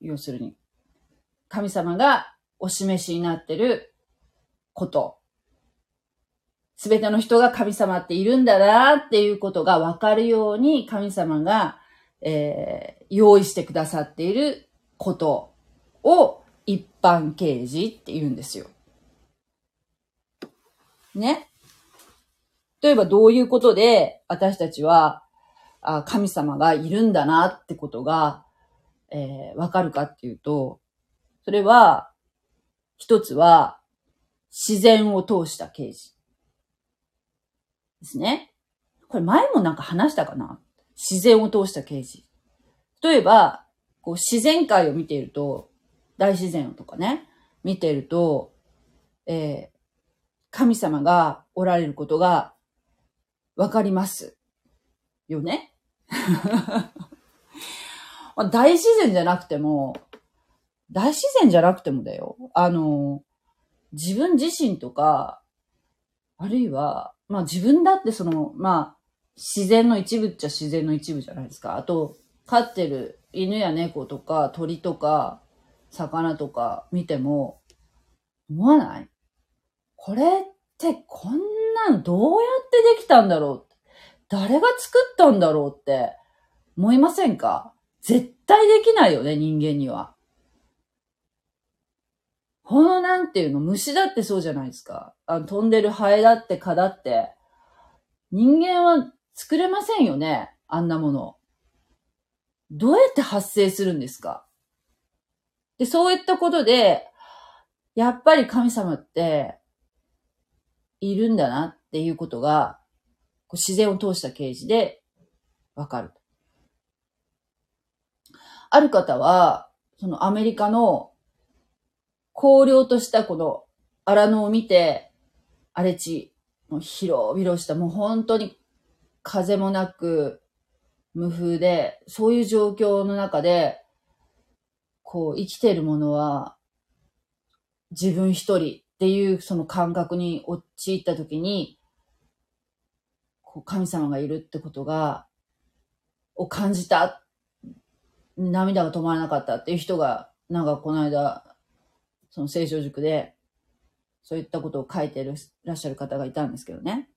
要するに、神様がお示しになっていること。すべての人が神様っているんだなっていうことがわかるように神様が、えー、用意してくださっていることを一般刑事って言うんですよ。ね。例えばどういうことで私たちはあ神様がいるんだなってことが、えー、わかるかっていうと、それは、一つは自然を通した刑事。ですね。これ前もなんか話したかな？自然を通した刑事。例えば、こう自然界を見ていると、大自然とかね、見てると、えー、神様がおられることがわかります。よね [laughs] 大自然じゃなくても、大自然じゃなくてもだよ。あの、自分自身とか、あるいは、まあ自分だってその、まあ、自然の一部っちゃ自然の一部じゃないですか。あと、飼ってる犬や猫とか鳥とか、魚とか見ても、思わない？これってこんなんどうやってできたんだろう？誰が作ったんだろうって思いませんか？絶対できないよね、人間には。このなんていうの、虫だってそうじゃないですか。あの飛んでるハエだって蚊だって。人間は作れませんよね。あんなもの。どうやって発生するんですか？で、そういったことで、やっぱり神様っているんだなっていうことが、こう自然を通した啓示でわかる。ある方は、そのアメリカの荒涼としたこの荒野を見て、荒れ地、もう広々した、もう本当に風もなく、無風で、そういう状況の中で、こう生きてるものは自分一人っていうその感覚に陥った時に、こう神様がいるってことが、を感じた。涙が止まらなかったっていう人が、なんかこの間、その聖書塾で、そういったことを書いてらっしゃる方がいたんですけどね。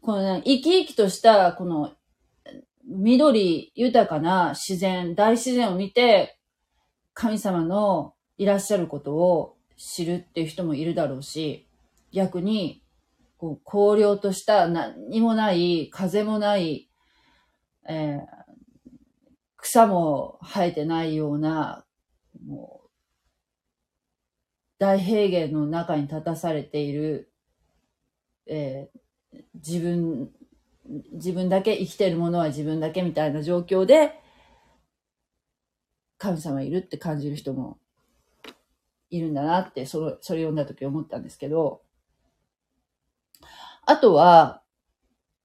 このね、生き生きとした、この、緑豊かな自然、大自然を見て、神様のいらっしゃることを知るっていう人もいるだろうし、逆に、こう、荒涼とした何にもない、風もない、えー、草も生えてないような、もう、大平原の中に立たされている、えー、自分、自分だけ生きてるものは自分だけみたいな状況で、神様いるって感じる人もいるんだなって、それ、それ読んだ時思ったんですけど、あとは、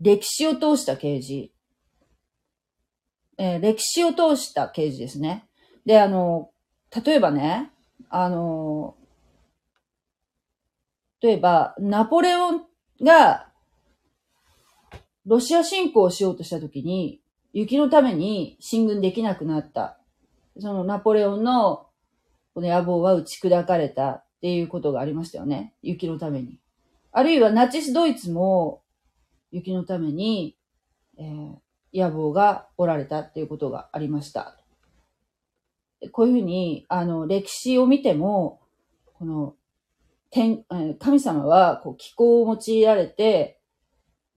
歴史を通した啓示。えー、歴史を通した啓示ですね。で、あの、例えばね、あの、例えば、ナポレオンが、ロシア侵攻をしようとしたときに、雪のために進軍できなくなった。そのナポレオンのこの野望は打ち砕かれたっていうことがありましたよね。雪のために。あるいはナチスドイツも雪のために、えー、野望がおられたっていうことがありました。こういうふうに、あの、歴史を見ても、この、天、神様は、こう、気候を用いられて、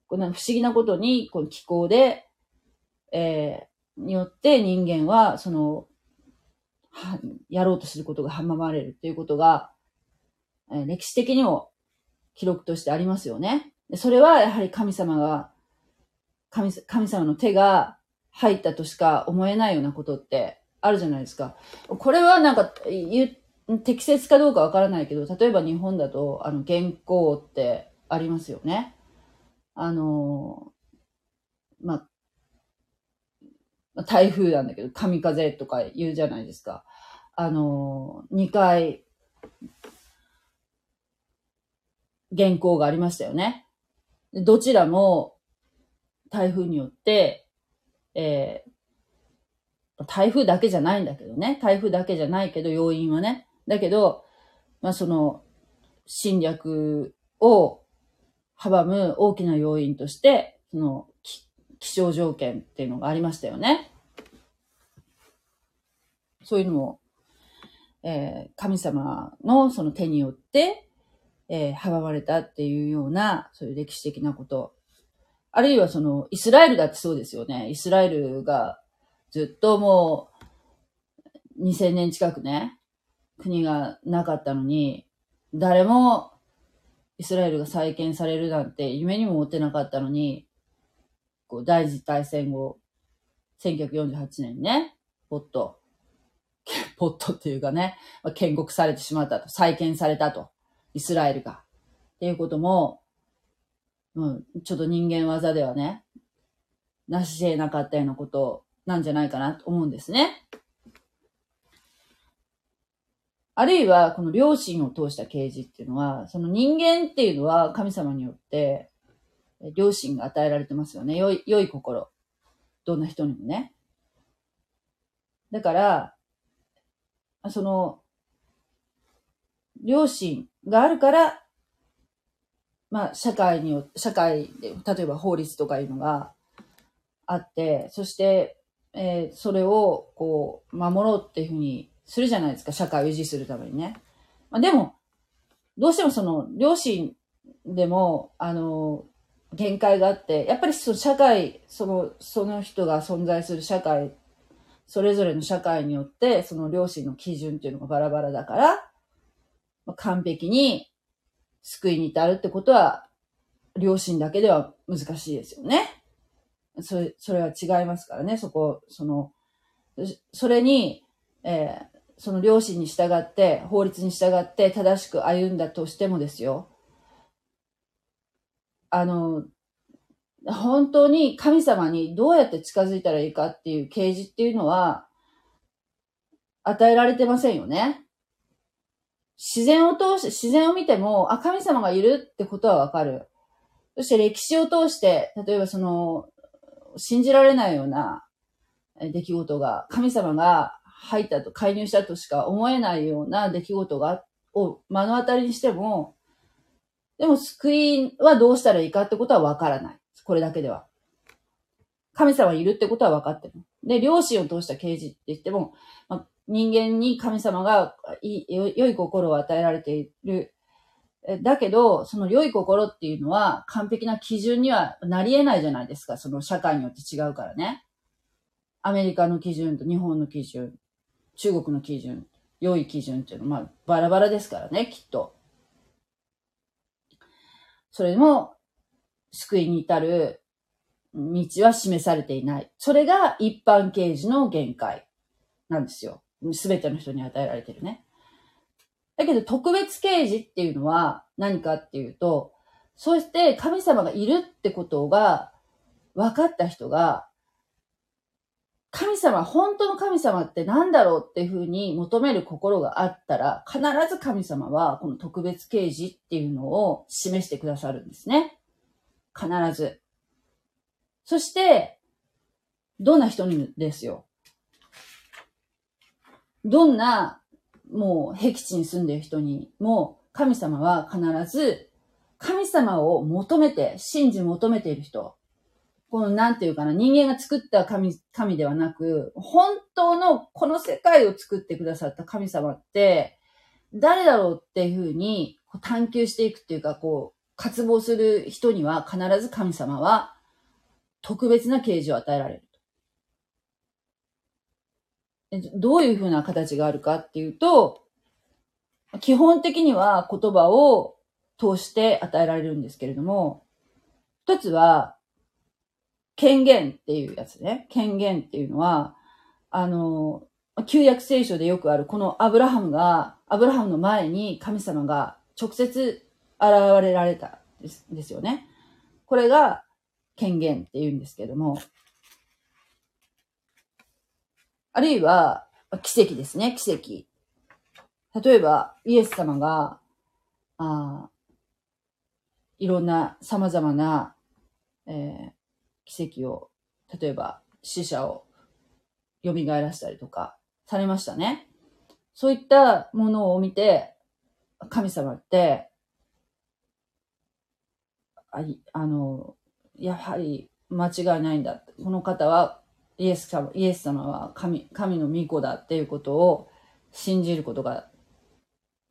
この不思議なことに、この気候で、えー、によって人間は、その、はやろうとすることが阻まれるっていうことが、えー、歴史的にも記録としてありますよね。それはやはり神様が神、神様の手が入ったとしか思えないようなことってあるじゃないですか。これはなんか、適切かどうかわからないけど、例えば日本だと、あの、原稿ってありますよね。あの、まあ、台風なんだけど、神風とか言うじゃないですか。あの、2回、原稿がありましたよね。どちらも台風によって、えー、台風だけじゃないんだけどね。台風だけじゃないけど、要因はね。だけど、まあその、侵略を阻む大きな要因として、その、気象条件っていうのがありましたよね。そういうのも、えー、神様のその手によって、えー、阻まれたっていうような、そういう歴史的なこと。あるいはその、イスラエルだってそうですよね。イスラエルがずっともう、2000年近くね、国がなかったのに、誰もイスラエルが再建されるなんて夢にも思ってなかったのに、こう、第二次大戦後、1948年にね、ポッと、[laughs] ポットっていうかね、まあ、建国されてしまったと、再建されたと、イスラエルが。っていうことも、うん、ちょっと人間技ではね、なし得なかったようなことなんじゃないかなと思うんですね。あるいは、この良心を通した啓示っていうのは、その人間っていうのは神様によって良心が与えられてますよね。良い、良い心。どんな人にもね。だから、その、良心があるから、まあ、社会によ、社会で、例えば法律とかいうのがあって、そして、えーそれを、こう、守ろうっていうふうにするじゃないですか、社会を維持するためにね。まあ、でも、どうしてもその、両親でも、あの、限界があって、やっぱりその社会、その、その人が存在する社会、それぞれの社会によって、その両親の基準っていうのがバラバラだから、まあ完璧に救いに至るってことは、両親だけでは難しいですよね。それ、それは違いますからね、そこ、その、それに、えーその両親に従って、法律に従って正しく歩んだとしてもですよ。あの、本当に神様にどうやって近づいたらいいかっていう啓示っていうのは、与えられてませんよね。自然を通して、自然を見ても、あ、神様がいるってことはわかる。そして歴史を通して、例えばその、信じられないような出来事が、神様が入ったと、介入したとしか思えないような出来事が、を目の当たりにしても、でも救いはどうしたらいいかってことはわからない。これだけでは。神様いるってことは分かってる。で、両親を通した啓示って言っても、まあ、人間に神様が良い心を与えられている。だけど、その良い心っていうのは完璧な基準にはなり得ないじゃないですか。その社会によって違うからね。アメリカの基準と日本の基準、中国の基準、良い基準っていうのは、まあ、バラバラですからね、きっと。それも、救いに至る道は示されていない。それが一般刑事の限界なんですよ。すべての人に与えられてるね。だけど特別刑事っていうのは何かっていうと、そして神様がいるってことが分かった人が、神様、本当の神様って何だろうっていうふうに求める心があったら、必ず神様はこの特別刑事っていうのを示してくださるんですね。必ず。そして、どんな人にですよ。どんな、もう、僻地に住んでいる人にも、神様は必ず、神様を求めて、信じ求めている人。この、なんていうかな、人間が作った神、神ではなく、本当のこの世界を作ってくださった神様って、誰だろうっていうふうに探求していくっていうか、こう、渇望する人には必ず神様は特別な啓示を与えられる。どういうふうな形があるかっていうと、基本的には言葉を通して与えられるんですけれども、一つは、権限っていうやつね。権限っていうのは、あの、旧約聖書でよくある、このアブラハムが、アブラハムの前に神様が直接現れられたですですよね。これが権限って言うんですけども、あるいは奇跡ですね、奇跡。例えば、イエス様が、あいろんな様々な、えー奇跡を、例えば死者を蘇らせたりとかされましたね。そういったものを見て、神様って、ああの、やはり間違いないんだ。この方はイエス様、イエス様は神、神の御子だっていうことを信じることが、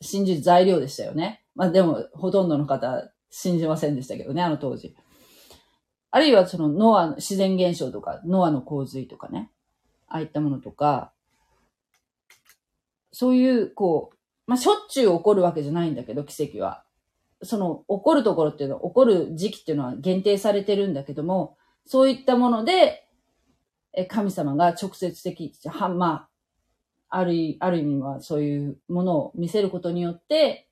信じる材料でしたよね。まあでも、ほとんどの方信じませんでしたけどね、あの当時。あるいはそのノアの自然現象とか、ノアの洪水とかね、ああいったものとか、そういう、こう、まあしょっちゅう起こるわけじゃないんだけど、奇跡は。その起こるところっていうのは、起こる時期っていうのは限定されてるんだけども、そういったもので、え神様が直接的、は、まあ、ある意ある意味はそういうものを見せることによって、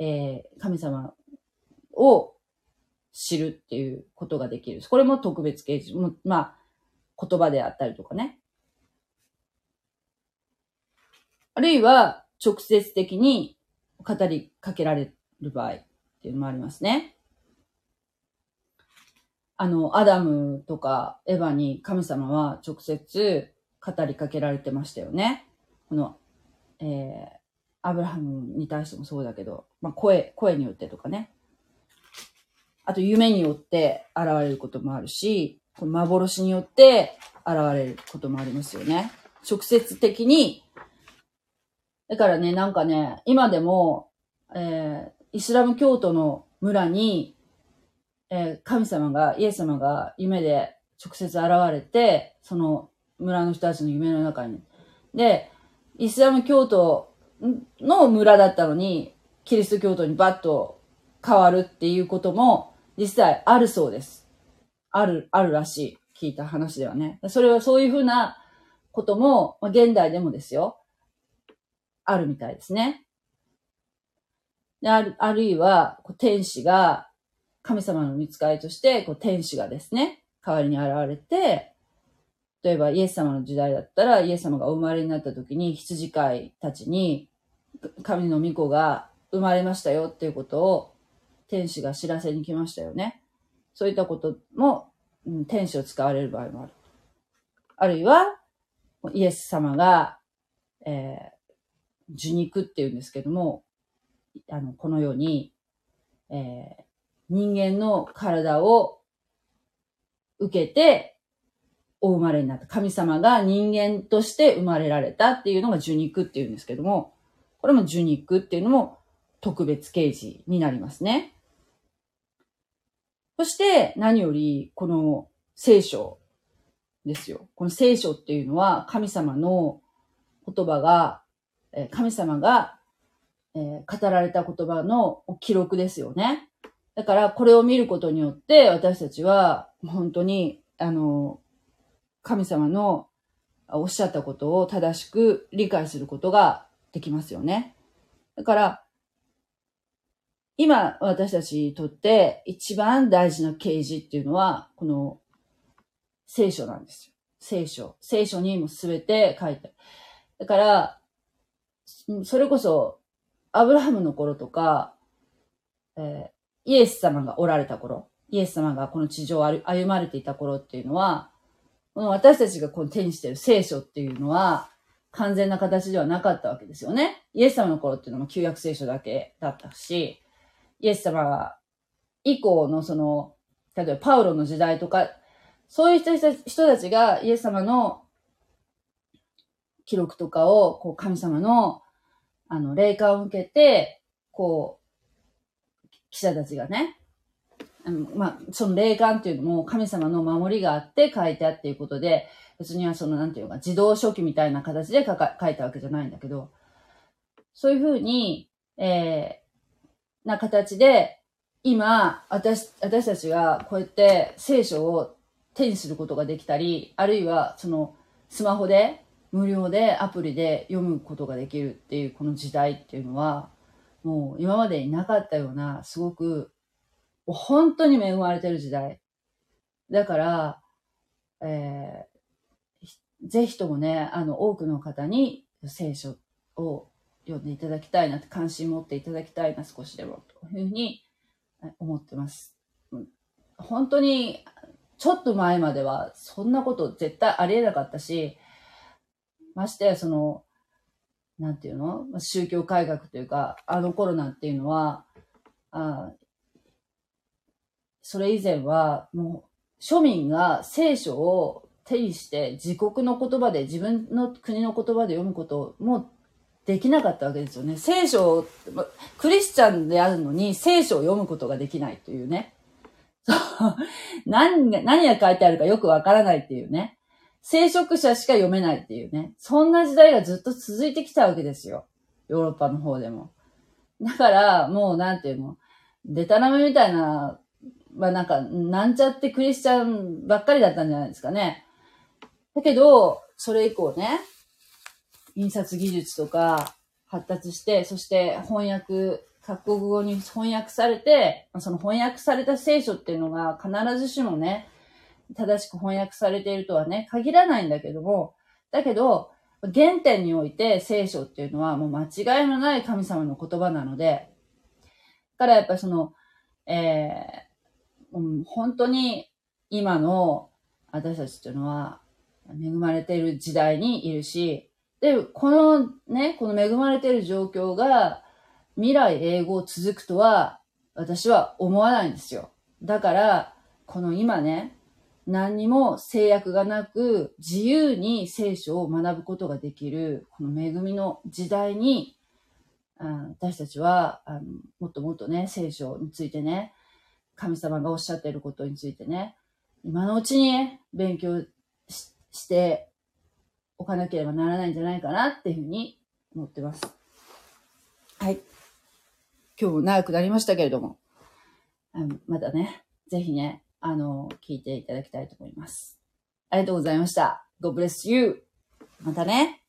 えー神様を知るっていうことができる。これも特別啓示。もまあ、言葉であったりとかね。あるいは、直接的に語りかけられる場合っていうのもありますね。あの、アダムとかエヴァに神様は直接語りかけられてましたよね。この、えー、アブラハムに対してもそうだけど、まあ、声、声によってとかね。あと夢によって現れることもあるし、この幻によって現れることもありますよね。直接的に、だからね、なんかね、今でも、えー、イスラム教徒の村に、えー、神様が、イエス様が夢で直接現れて、その村の人たちの夢の中に。で、イスラム教徒の村だったのに、キリスト教徒にバッと変わるっていうことも実際あるそうです。ある、あるらしい。聞いた話ではね。それはそういうふうなことも、まあ、現代でもですよ。あるみたいですね。である、あるいは、天使が、神様の見つかりとして、こう天使がですね、代わりに現れて、例えばイエス様の時代だったら、イエス様がお生まれになった時に羊飼いたちに、神の御子が生まれましたよっていうことを天使が知らせに来ましたよね。そういったことも、うん、天使を使われる場合もある。あるいは、イエス様が、えー、受肉っていうんですけども、あの、このように、えー、人間の体を受けて、お生まれになった。神様が人間として生まれられたっていうのが受肉っていうんですけども、これも受肉っていうのも特別刑事になりますね。そして何よりこの聖書ですよ。この聖書っていうのは神様の言葉が、神様が語られた言葉の記録ですよね。だからこれを見ることによって私たちは本当にあの神様のおっしゃったことを正しく理解することができますよね。だから今私たちにとって一番大事な啓示っていうのは、この聖書なんですよ。聖書。聖書にも全て書いてある。だから、それこそ、アブラハムの頃とか、えー、イエス様がおられた頃、イエス様がこの地上を歩まれていた頃っていうのは、この私たちがこの手にしている聖書っていうのは、完全な形ではなかったわけですよね。イエス様の頃っていうのも旧約聖書だけだったし、イエス様以降のその、例えばパウロの時代とか、そういう人たちがイエス様の記録とかを、こう神様の、あの、霊感を受けて、こう、記者たちがね、あのまあ、その霊感っていうのも神様の守りがあって書いてあっていうことで、別にはその、なんていうか、自動書記みたいな形で書か書いたわけじゃないんだけど、そういうふうに、えな形で、今、私、私たちがこうやって聖書を手にすることができたり、あるいはそのスマホで無料でアプリで読むことができるっていうこの時代っていうのは、もう今までになかったような、すごく、本当に恵まれてる時代。だから、えー、ぜひともね、あの、多くの方に聖書を読んでいただきたいなって、関心持っていただきたいな、少しでも、というふうに思ってます。本当に、ちょっと前までは、そんなこと絶対ありえなかったし、ましてや、その、なんていうの？宗教改革というか、あの頃なんていうのは、あそれ以前は、もう、庶民が聖書を手にして自国の言葉で、自分の国の言葉で読むこともできなかったわけですよね。聖書を、クリスチャンであるのに聖書を読むことができないというね。何が、何が書いてあるかよくわからないっていうね。聖職者しか読めないっていうね。そんな時代がずっと続いてきたわけですよ。ヨーロッパの方でも。だから、もうなんていうの、デタラメみたいな、まあなんか、なんちゃってクリスチャンばっかりだったんじゃないですかね。だけど、それ以降ね、印刷技術とか発達して、そして翻訳、各国語に翻訳されて、その翻訳された聖書っていうのが必ずしもね、正しく翻訳されているとはね、限らないんだけども、だけど、原点において聖書っていうのはもう間違いのない神様の言葉なので、だからやっぱりその、えー、うん、本当に今の私たちっていうのは恵まれている時代にいるし、で、このね、この恵まれている状況が未来永劫続くとは私は思わないんですよ。だから、この今ね、何にも制約がなく自由に聖書を学ぶことができる、この恵みの時代に、私たちはあのもっともっとね、聖書についてね、神様がおっしゃっていることについてね、今のうちに勉強しておかなければならないんじゃないかなっていうふうに思ってます。はい。今日も長くなりましたけれども、あのまたね、ぜひね、あの、聞いていただきたいと思います。ありがとうございました。God bless you! またね。